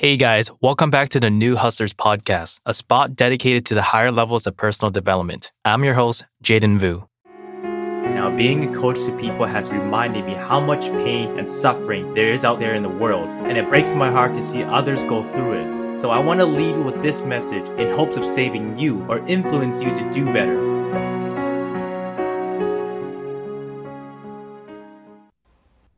Hey guys, welcome back to the New Hustlers podcast, a spot dedicated to the higher levels of personal development. I'm your host, Jaden Vu. Now, being a coach to people has reminded me how much pain and suffering there is out there in the world, and it breaks my heart to see others go through it. So, I want to leave you with this message in hopes of saving you or influence you to do better.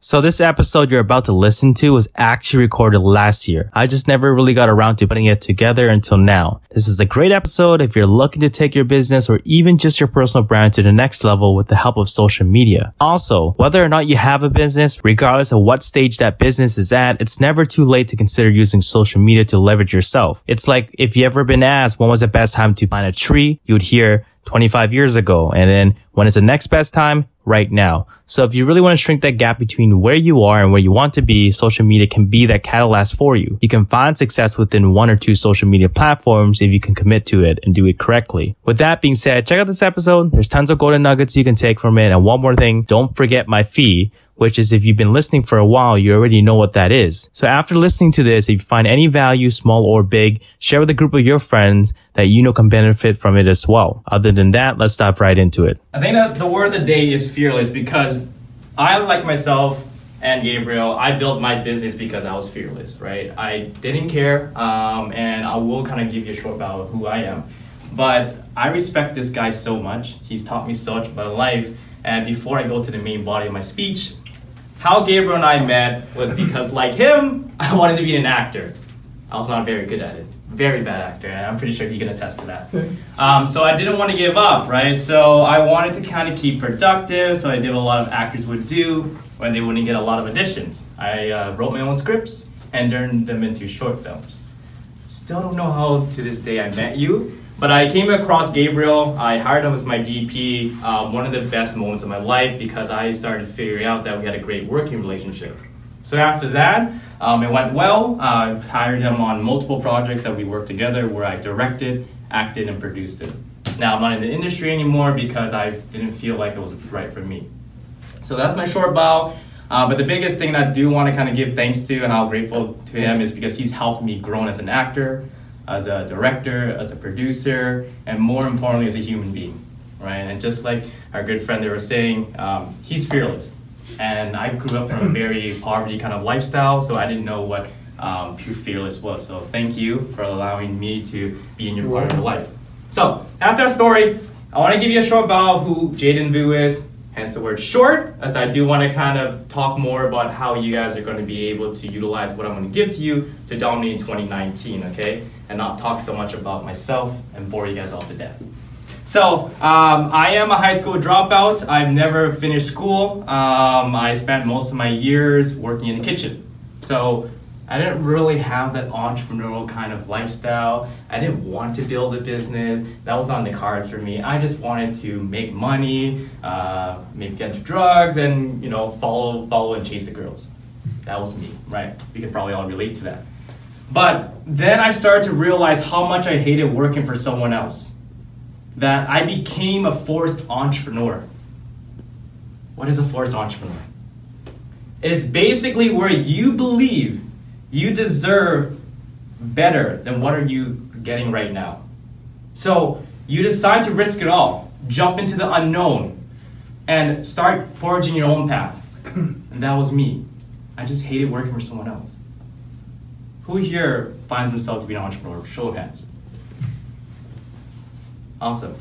So this episode you're about to listen to was actually recorded last year. I just never really got around to putting it together until now. This is a great episode if you're looking to take your business or even just your personal brand to the next level with the help of social media. Also, whether or not you have a business, regardless of what stage that business is at, it's never too late to consider using social media to leverage yourself. It's like if you ever been asked when was the best time to plant a tree, you would hear 25 years ago. And then when is the next best time? Right now. So if you really want to shrink that gap between where you are and where you want to be, social media can be that catalyst for you. You can find success within one or two social media platforms if you can commit to it and do it correctly. With that being said, check out this episode. There's tons of golden nuggets you can take from it. And one more thing, don't forget my fee which is if you've been listening for a while, you already know what that is. So after listening to this, if you find any value, small or big, share with a group of your friends that you know can benefit from it as well. Other than that, let's dive right into it. I think that the word of the day is fearless because I, like myself, and Gabriel, I built my business because I was fearless, right? I didn't care, um, and I will kind of give you a short about who I am. But I respect this guy so much. He's taught me so much about life. And before I go to the main body of my speech, how Gabriel and I met was because, like him, I wanted to be an actor. I was not very good at it. Very bad actor, and I'm pretty sure he can attest to that. Um, so I didn't want to give up, right? So I wanted to kind of keep productive, so I did what a lot of actors would do when they wouldn't get a lot of auditions. I uh, wrote my own scripts and turned them into short films. Still don't know how to this day I met you, but I came across Gabriel. I hired him as my DP. Um, one of the best moments of my life because I started figuring out that we had a great working relationship. So after that, um, it went well. Uh, I hired him on multiple projects that we worked together where I directed, acted, and produced it. Now I'm not in the industry anymore because I didn't feel like it was right for me. So that's my short bow. Uh, but the biggest thing that I do want to kind of give thanks to and how grateful to him is because he's helped me grow as an actor as a director, as a producer, and more importantly, as a human being, right? And just like our good friend they were saying, um, he's fearless. And I grew up from a very poverty kind of lifestyle, so I didn't know what um, pure fearless was. So thank you for allowing me to be in your part of your life. So that's our story. I want to give you a short about who Jaden Vu is, hence the word short, as I do want to kind of talk more about how you guys are going to be able to utilize what I'm going to give to you to dominate in 2019, okay? And not talk so much about myself and bore you guys all to death. So, um, I am a high school dropout. I've never finished school. Um, I spent most of my years working in the kitchen. So, I didn't really have that entrepreneurial kind of lifestyle. I didn't want to build a business. That was not in the cards for me. I just wanted to make money, uh, maybe get into drugs, and you know follow, follow and chase the girls. That was me, right? We can probably all relate to that. But then I started to realize how much I hated working for someone else. That I became a forced entrepreneur. What is a forced entrepreneur? It is basically where you believe you deserve better than what are you getting right now. So you decide to risk it all, jump into the unknown, and start forging your own path. and that was me. I just hated working for someone else. Who here finds himself to be an entrepreneur? Show of hands. Awesome.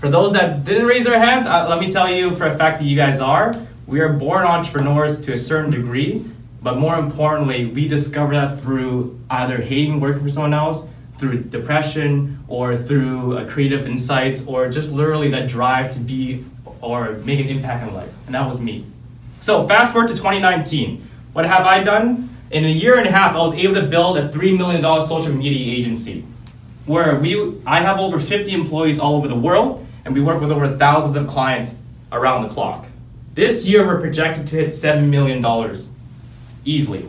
For those that didn't raise their hands, uh, let me tell you for a fact that you guys are. We are born entrepreneurs to a certain degree, but more importantly, we discover that through either hating working for someone else, through depression, or through creative insights, or just literally that drive to be or make an impact in life. And that was me. So fast forward to 2019. What have I done? In a year and a half, I was able to build a $3 million social media agency where we, I have over 50 employees all over the world, and we work with over thousands of clients around the clock. This year, we're projected to hit $7 million easily.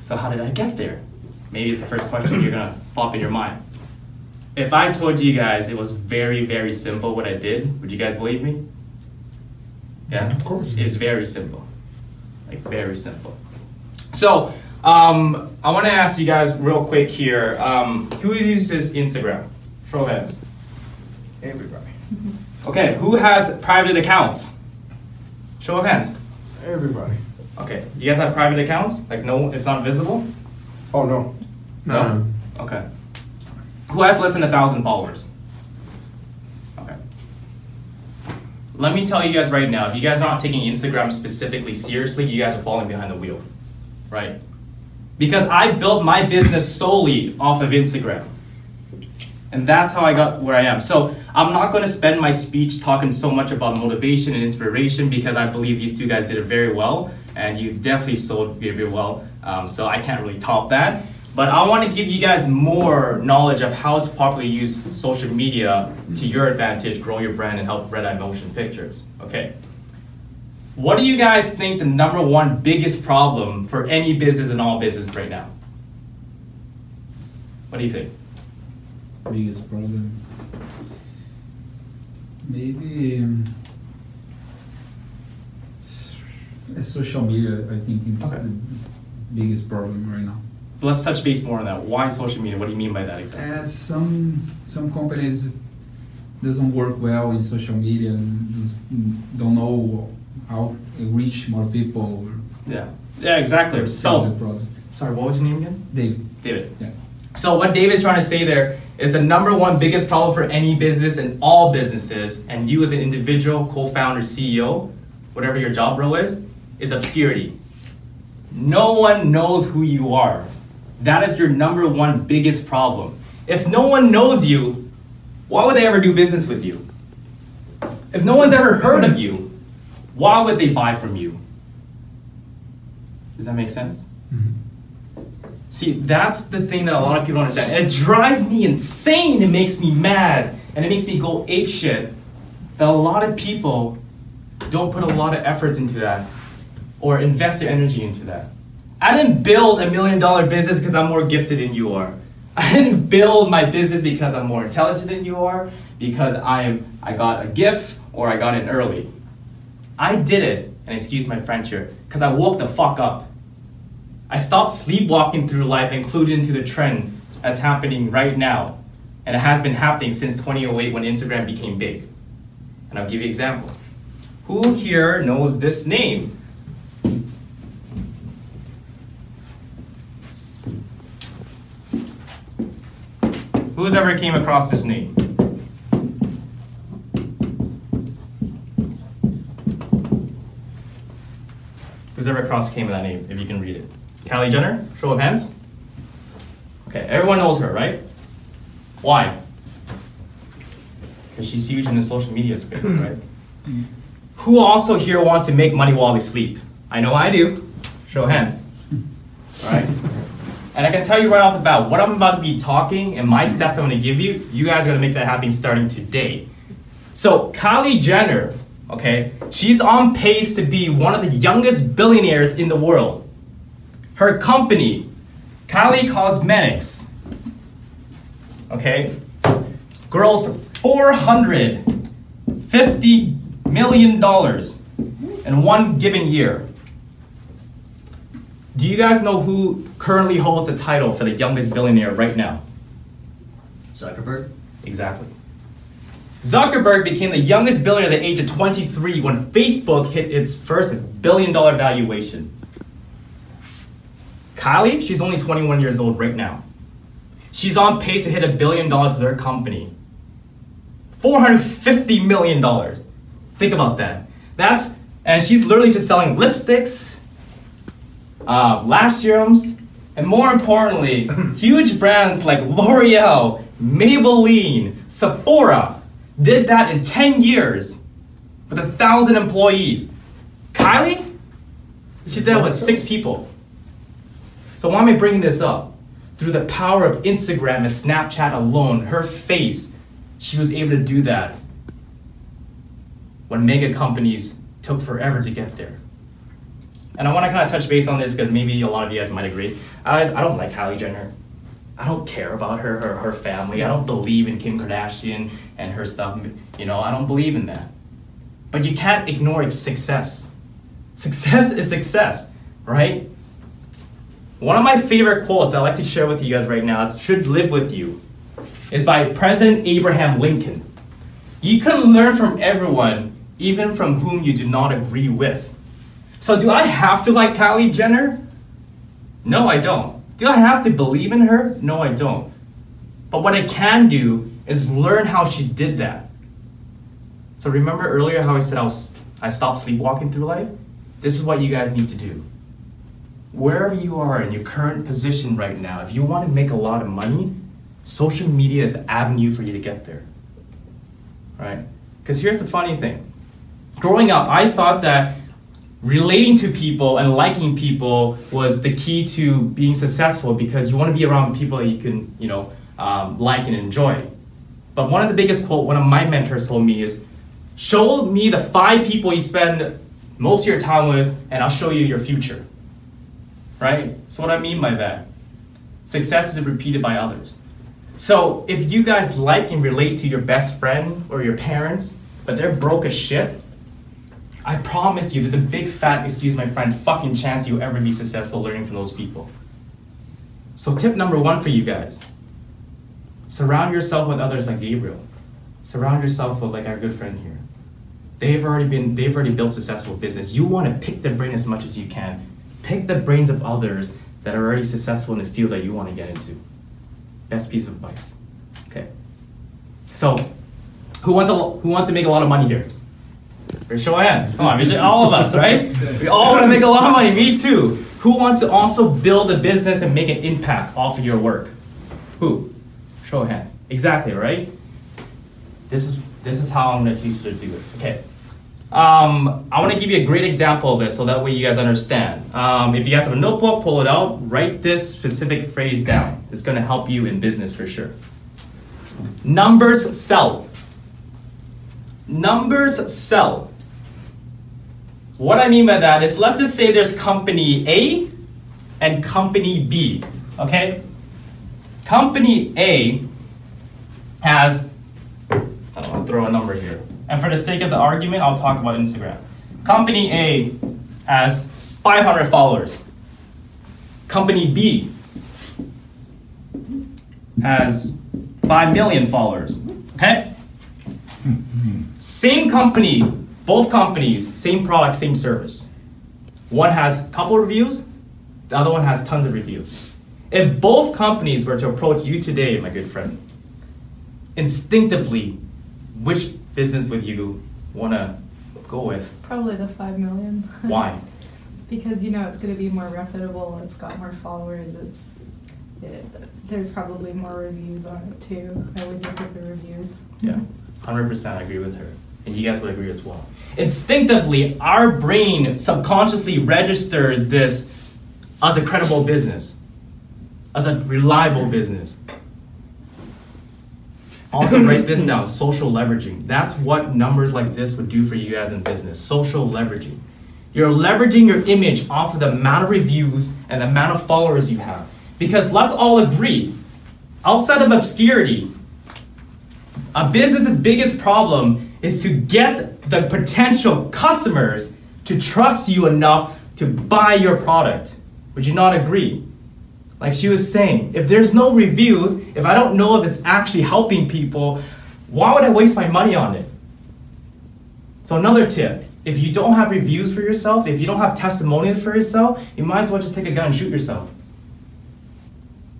So how did I get there? Maybe it's the first question you're gonna pop in your mind. If I told you guys it was very, very simple what I did, would you guys believe me? Yeah? Of course. It's very simple. Like very simple. So Um, I want to ask you guys real quick here. Um, who uses Instagram? Show of hands. Everybody. Okay, who has private accounts? Show of hands. Everybody. Okay, you guys have private accounts? Like no, it's not visible. Oh no. No. Okay. Who has less than a thousand followers? Okay. Let me tell you guys right now, if you guys are not taking Instagram specifically seriously, you guys are falling behind the wheel. Right? Because I built my business solely off of Instagram. And that's how I got where I am. So I'm not going to spend my speech talking so much about motivation and inspiration because I believe these two guys did it very well, and you definitely sold very, well. Um, so I can't really top that. But I want to give you guys more knowledge of how to properly use social media to your advantage, grow your brand, and help Red Eye Motion Pictures. Okay. What do you guys think the number one biggest problem for any business and all business right now? What do you think? biggest problem. Maybe um, social media. I think is Okay. the biggest problem right now. Let's touch base more on that. Why social media? What do you mean by that exactly? As some some companies doesn't work well in social media and don't know how to reach more people. Yeah. Yeah, exactly. sell the So, product. sorry, what was your name again? David. David. yeah. So what David's trying to say there is the number one biggest problem for any business and all businesses, and you as an individual, co-founder, CEO, whatever your job role is, is obscurity. No one knows who you are. That is your number one biggest problem. If no one knows you, why would they ever do business with you? If no one's ever heard of you, why would they buy from you? Does that make sense? Mm-hmm. See, that's the thing that a lot of people don't understand. And it drives me insane. It makes me mad. And it makes me go ape shit that a lot of people don't put a lot of efforts into that or invest their energy into that. I didn't build a million dollar business because I'm more gifted than you are. I didn't build my business because I'm more intelligent than you are, because I am I got a gift or I got it early. I did it, and excuse my French here, because I woke the fuck up. I stopped sleepwalking through life and clued into the trend that's happening right now. And it has been happening since 2008 when Instagram became big. And I'll give you an example. Who here knows this name? Who's ever came across this name? Who's ever crossed came with that name, if you can read it? Kylie Jenner? Show of hands. Okay, everyone knows her, right? Why? Because she's huge in the social media space, right? Who also here wants to make money while they sleep? I know I do. Show of hands. Alright? And I can tell you right off the bat, what I'm about to be talking and my steps I'm going to give you, you guys are going to make that happen starting today. So, Kylie Jenner, okay, she's on pace to be one of the youngest billionaires in the world. Her company, Kylie Cosmetics, okay, grows $450 million in one given year. Do you guys know who currently holds the title for the youngest billionaire right now? Zuckerberg? Exactly. Zuckerberg became the youngest billionaire at the age of 23 when Facebook hit its first billion dollar valuation. Kylie, she's only 21 years old right now. She's on pace to hit a billion dollars with her company. $450 million. Think about that. That's, and she's literally just selling lipsticks, uh, lash serums, and more importantly, huge brands like L'Oreal, Maybelline, Sephora did that in 10 years with a thousand employees. Kylie, she did that with six people. So why am I bringing this up? Through the power of Instagram and Snapchat alone, her face, she was able to do that when mega companies took forever to get there. And I want to kind of touch base on this because maybe a lot of you guys might agree. I, I don't like Kylie Jenner. I don't care about her, her, her family. I don't believe in Kim Kardashian and her stuff. You know, I don't believe in that. But you can't ignore its success. Success is success, right? One of my favorite quotes I like to share with you guys right now is should live with you is by President Abraham Lincoln. You can learn from everyone, even from whom you do not agree with. So, do I have to like Kylie Jenner? No, I don't. Do I have to believe in her? No, I don't. But what I can do is learn how she did that. So, remember earlier how I said I, was, I stopped sleepwalking through life? This is what you guys need to do. Wherever you are in your current position right now, if you want to make a lot of money, social media is the avenue for you to get there. Right? Because here's the funny thing growing up, I thought that relating to people and liking people was the key to being successful because you want to be around people that you can, you know, um, like and enjoy. But one of the biggest quote one of my mentors told me is, "Show me the five people you spend most of your time with, and I'll show you your future." Right? So what I mean by that, success is repeated by others. So if you guys like and relate to your best friend or your parents, but they're broke as shit, I promise you, there's a big fat, excuse my friend, fucking chance you'll ever be successful learning from those people. So, tip number one for you guys surround yourself with others like Gabriel. Surround yourself with like our good friend here. They've already been, they've already built successful business. You want to pick their brain as much as you can. Pick the brains of others that are already successful in the field that you want to get into. Best piece of advice. Okay. So, who wants to, who wants to make a lot of money here? Show of hands. Come on, all of us, right? We all want to make a lot of money. Me too. Who wants to also build a business and make an impact off of your work? Who? Show of hands. Exactly, right? This is this is how I'm going to teach you to do it. Okay. Um, I want to give you a great example of this so that way you guys understand. Um, if you guys have a notebook, pull it out, write this specific phrase down. It's going to help you in business for sure. Numbers sell. Numbers sell. What I mean by that is let's just say there's company A and company B. Okay? Company A has, I don't want to throw a number here. And for the sake of the argument, I'll talk about Instagram. Company A has 500 followers. Company B has 5 million followers. Okay? Hmm, hmm. Same company, both companies, same product, same service. One has a couple reviews, the other one has tons of reviews. If both companies were to approach you today, my good friend, instinctively, which business would you want to go with? Probably the five million. Why? because you know it's going to be more reputable. It's got more followers. It's it, there's probably more reviews on it too. I always look at the reviews. Yeah, 100% I agree with her. And you guys would agree as well. Instinctively, our brain subconsciously registers this as a credible business, as a reliable business. Also, write this down social leveraging. That's what numbers like this would do for you guys in business. Social leveraging. You're leveraging your image off of the amount of reviews and the amount of followers you have. Because let's all agree, outside of obscurity, a business's biggest problem is to get the potential customers to trust you enough to buy your product. Would you not agree? Like she was saying, if there's no reviews, if I don't know if it's actually helping people, why would I waste my money on it? So, another tip if you don't have reviews for yourself, if you don't have testimonials for yourself, you might as well just take a gun and shoot yourself.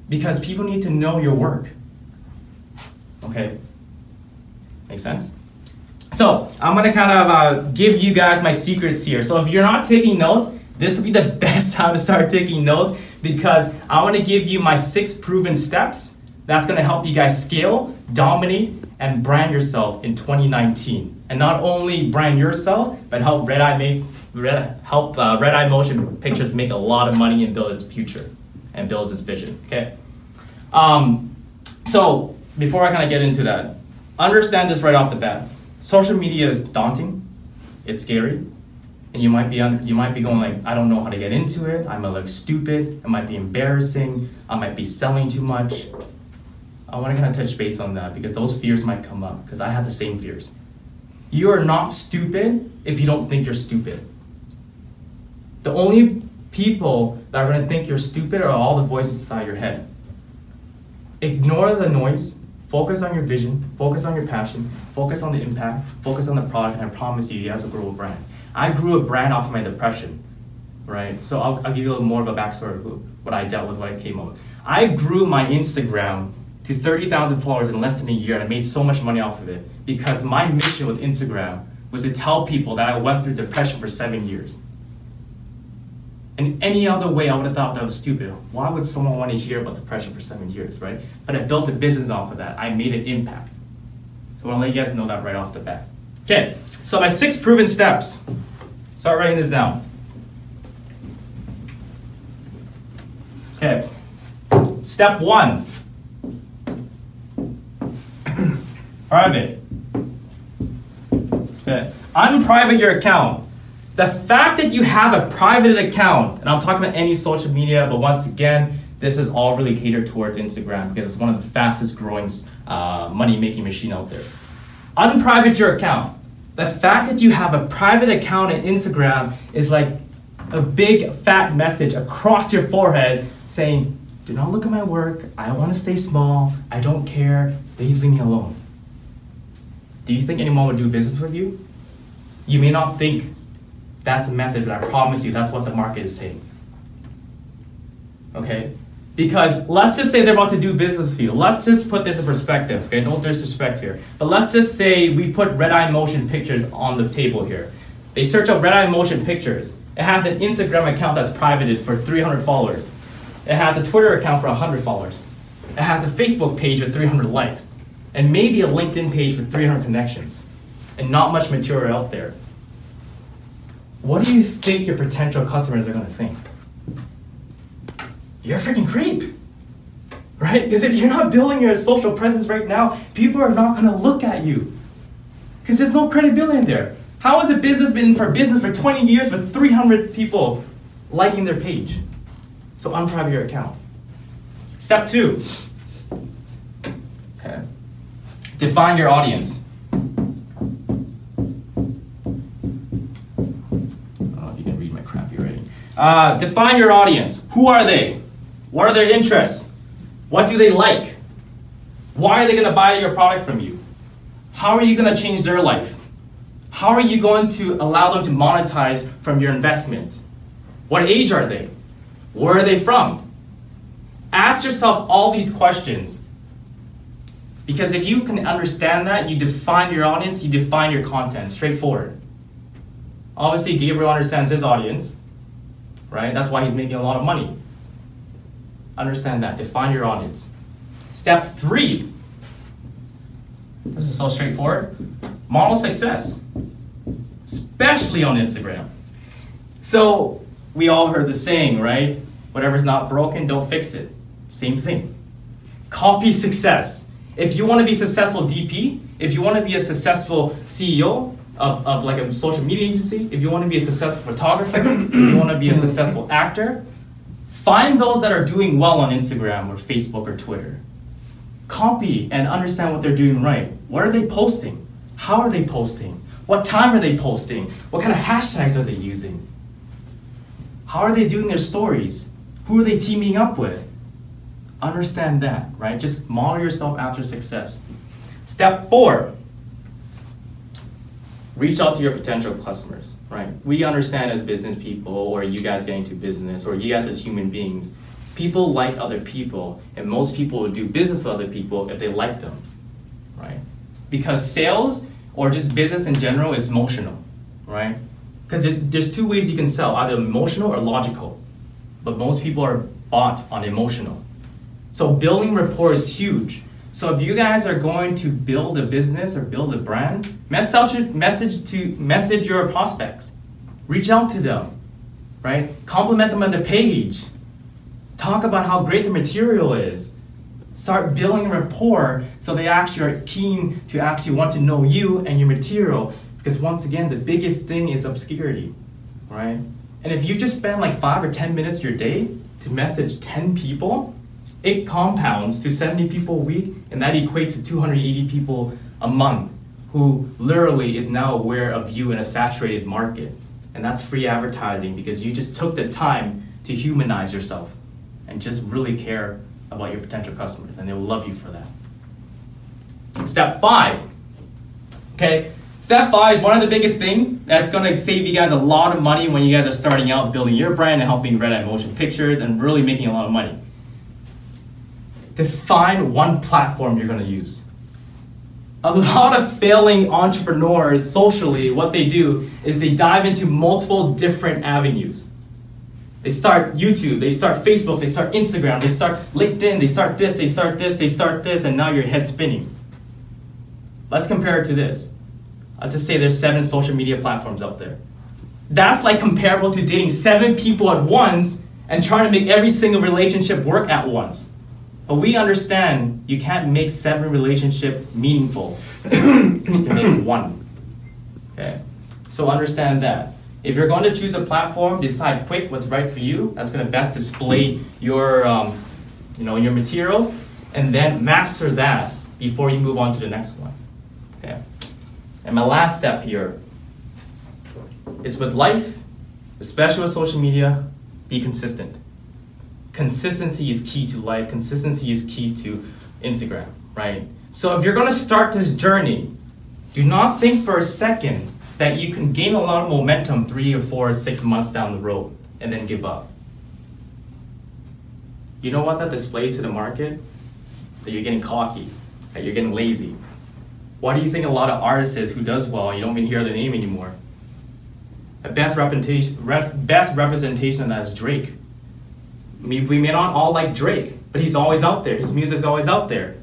Because people need to know your work. Okay? Make sense? So, I'm gonna kind of uh, give you guys my secrets here. So, if you're not taking notes, this will be the best time to start taking notes because I want to give you my six proven steps that's going to help you guys scale, dominate, and brand yourself in 2019. And not only brand yourself, but help Red Eye make Red, help uh, Red Eye Motion Pictures make a lot of money and build its future and build its vision. Okay. Um, so before I kind of get into that, understand this right off the bat. Social media is daunting. It's scary and you might be on, you might be going like I don't know how to get into it. I might look stupid. It might be embarrassing. I might be selling too much. I want to kind of touch base on that because those fears might come up because I have the same fears. You are not stupid if you don't think you're stupid. The only people that are gonna think you're stupid are all the voices inside your head. Ignore the noise, focus on your vision, focus on your passion, focus on the impact, focus on the product, and I promise you, you guys will grow a brand. I grew a brand off of my depression, right? So I'll, I'll give you a little more of a backstory of who- what I dealt with, what I came up with. I grew my Instagram to 30,000 followers in less than a year, and I made so much money off of it because my mission with Instagram was to tell people that I went through depression for seven years. In any other way, I would have thought that was stupid. Why would someone want to hear about depression for seven years, right? But I built a business off of that. I made an impact. So I want to let you guys know that right off the bat. Okay, so my six proven steps. Start writing this down. Okay. Step one. Private. Okay. Unprivate your account. The fact that you have a private account, and I'm talking about any social media, but once again, this is all really catered towards Instagram because it's one of the fastest growing uh, money making machine out there. Unprivate your account. The fact that you have a private account in Instagram is like a big fat message across your forehead saying, Do not look at my work. I want to stay small. I don't care. Please leave me alone. Do you think anyone would do business with you? You may not think that's a message, but I promise you that's what the market is saying. Okay? Because let's just say they're about to do business with you. Let's just put this in perspective. Okay, no disrespect here. But let's just say we put Red Eye Motion Pictures on the table here. They search up Red Eye Motion Pictures. It has an Instagram account that's privated for 300 followers. It has a Twitter account for 100 followers. It has a Facebook page with 300 likes. And maybe a LinkedIn page with 300 connections. And not much material out there. What do you think your potential customers are going to think? You're a freaking creep. Right? Because if you're not building your social presence right now, people are not going to look at you. Because there's no credibility in there. How has a business been for business for 20 years with 300 people liking their page? So unprivate your account. Step two. Okay. Define your audience. If you can read my crappy writing. Uh, define your audience. Who are they? What are their interests? What do they like? Why are they going to buy your product from you? How are you going to change their life? How are you going to allow them to monetize from your investment? What age are they? Where are they from? Ask yourself all these questions. Because if you can understand that, you define your audience, you define your content. Straightforward. Obviously, Gabriel understands his audience, right? That's why he's making a lot of money. Understand that. Define your audience. Step three. This is so straightforward. Model success, especially on Instagram. So, we all heard the saying, right? Whatever's not broken, don't fix it. Same thing. Copy success. If you want to be successful DP, if you want to be a successful CEO of, of like a social media agency, if you want to be a successful photographer, if you want to be a successful actor, find those that are doing well on Instagram or Facebook or Twitter. Copy and understand what they're doing right. What are they posting? How are they posting? What time are they posting? What kind of hashtags are they using? How are they doing their stories? Who are they teaming up with? Understand that, right? Just model yourself after success. Step four reach out to your potential customers, right? We understand as business people, or you guys getting to business, or you guys as human beings, people like other people, and most people would do business with other people if they like them, right? Because sales or just business in general is emotional, right? Because there's two ways you can sell, either emotional or logical. But most people are bought on emotional. So building rapport is huge. So if you guys are going to build a business or build a brand, message message to message your prospects. Reach out to them, right? Compliment them on the page. Talk about how great the material is. Start building rapport so they actually are keen to actually want to know you and your material. Because once again, the biggest thing is obscurity, right? And if you just spend like five or ten minutes your day to message 10 people, it compounds to 70 people a week, and that equates to 280 people a month who literally is now aware of you in a saturated market. And that's free advertising because you just took the time to humanize yourself and just really care about your potential customers, and they'll love you for that. Step five. Okay, step five is one of the biggest thing that's gonna save you guys a lot of money when you guys are starting out building your brand and helping Red Eye Motion Pictures and really making a lot of money. Define one platform you're gonna use. A lot of failing entrepreneurs socially, what they do is they dive into multiple different avenues. They start YouTube, they start Facebook, they start Instagram, they start LinkedIn, they start this, they start this, they start this, and now your head's spinning. Let's compare it to this. Let's just say there's seven social media platforms out there. That's like comparable to dating seven people at once and trying to make every single relationship work at once. But we understand you can't make seven relationship meaningful. you can make one. Okay? So understand that. If you're going to choose a platform, decide quick what's right for you. That's going to best display your, um, you know, your materials, and then master that before you move on to the next one. Okay. And my last step here is with life, especially with social media, be consistent. Consistency is key to life. Consistency is key to Instagram, right? So if you're to start this journey, do not think for a second that you can gain a lot of momentum three or four or six months down the road and then give up. You know what that displays to the market? That you're getting cocky, that you're getting lazy. Why do you think a lot of artists is who does well, you don't even hear their name anymore? The best representation, best representation of that is Drake. We may not all like Drake, but he's always out there. His music is always out there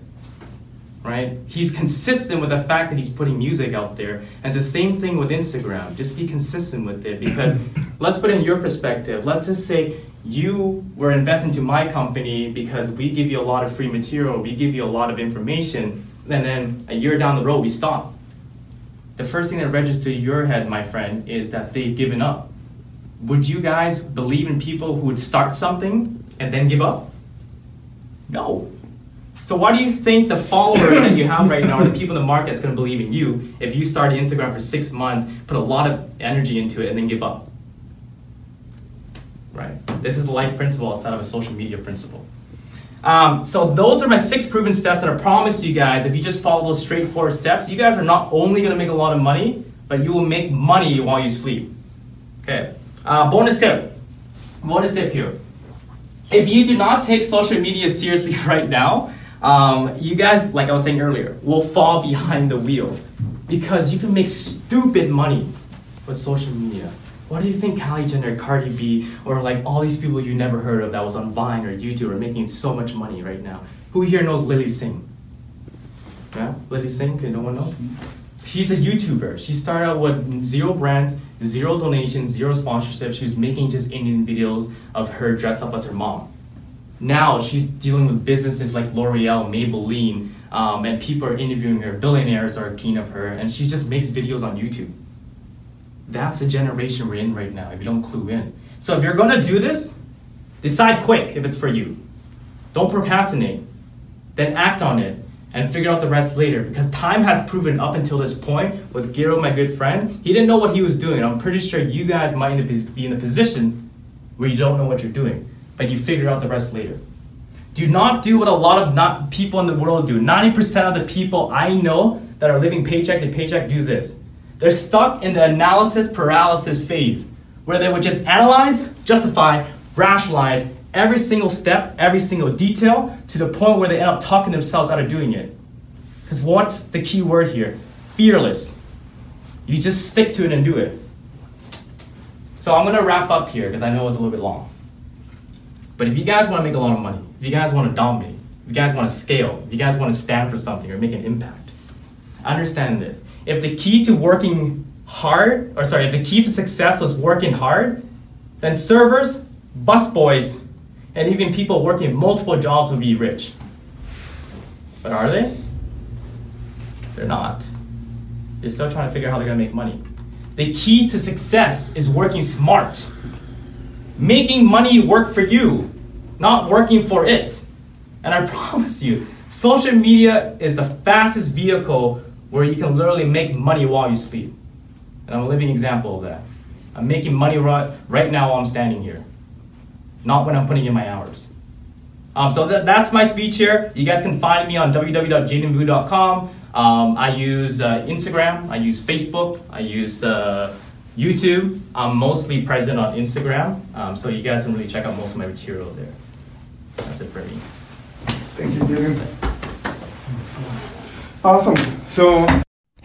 right? He's consistent with the fact that he's putting music out there. And it's the same thing with Instagram. Just be consistent with it because let's put it in your perspective. Let's just say you were investing to my company because we give you a lot of free material, we give you a lot of information, and then a year down the road we stop. The first thing that registers to your head, my friend, is that they've given up. Would you guys believe in people who would start something and then give up? No. So why do you think the followers that you have right now, or the people in the market that's going to believe in you, if you start Instagram for six months, put a lot of energy into it, and then give up? Right. This is a life principle instead of a social media principle. Um, so those are my six proven steps, and I promise you guys, if you just follow those straightforward steps, you guys are not only going to make a lot of money, but you will make money while you sleep. Okay. Uh, bonus tip. Bonus tip here. If you do not take social media seriously right now, um, you guys, like I was saying earlier, will fall behind the wheel because you can make stupid money with social media. What do you think Kylie Jenner, Cardi B, or like all these people you never heard of that was on Vine or YouTube are making so much money right now? Who here knows Lilly Singh? Yeah, Lilly Singh. Can no one know? She's a YouTuber. She started out with zero brands, zero donations, zero sponsorship. She was making just Indian videos of her dressed up as her mom now she's dealing with businesses like L'Oreal, Maybelline, um, and people are interviewing her. Billionaires are keen of her, and she just makes videos on YouTube. That's the generation we're in right now. If you don't clue in, so if you're gonna do this, decide quick if it's for you. Don't procrastinate. Then act on it and figure out the rest later. Because time has proven up until this point with Gero, my good friend, he didn't know what he was doing. I'm pretty sure you guys might be in a position where you don't know what you're doing but you figure out the rest later. Do not do what a lot of not people in the world do. 90% of the people I know that are living paycheck to paycheck do this. They're stuck in the analysis paralysis phase where they would just analyze, justify, rationalize every single step, every single detail to the point where they end up talking themselves out of doing it. Because what's the key word here? Fearless. You just stick to it and do it. So I'm going to wrap up here because I know it's a little bit long. But if you guys want to make a lot of money, if you guys want to dominate, if you guys want to scale, if you guys want to stand for something or make an impact, understand this. If the key to working hard, or sorry, if the key to success was working hard, then servers, busboys, and even people working multiple jobs will be rich. But are they? They're not. They're still trying to figure out how they're going to make money. The key to success is working smart making money work for you, not working for it. And I promise you, social media is the fastest vehicle where you can literally make money while you sleep. And I'm a living example of that. I'm making money right, right now while I'm standing here, not when I'm putting in my hours. Um, so that, that's my speech here. You guys can find me on www.jadenvu.com. Um, I use uh, Instagram, I use Facebook, I use uh, YouTube. I'm mostly present on Instagram, um, so you guys can really check out most of my material there. That's it for me. Thank you, Jaden. Awesome. So,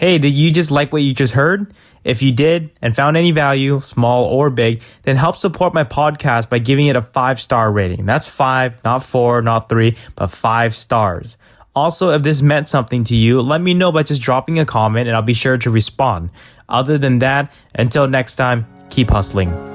Hey, did you just like what you just heard? If you did and found any value, small or big, then help support my podcast by giving it a five star rating. That's five, not four, not three, but five stars. Also, if this meant something to you, let me know by just dropping a comment and I'll be sure to respond. Other than that, until next time, keep hustling.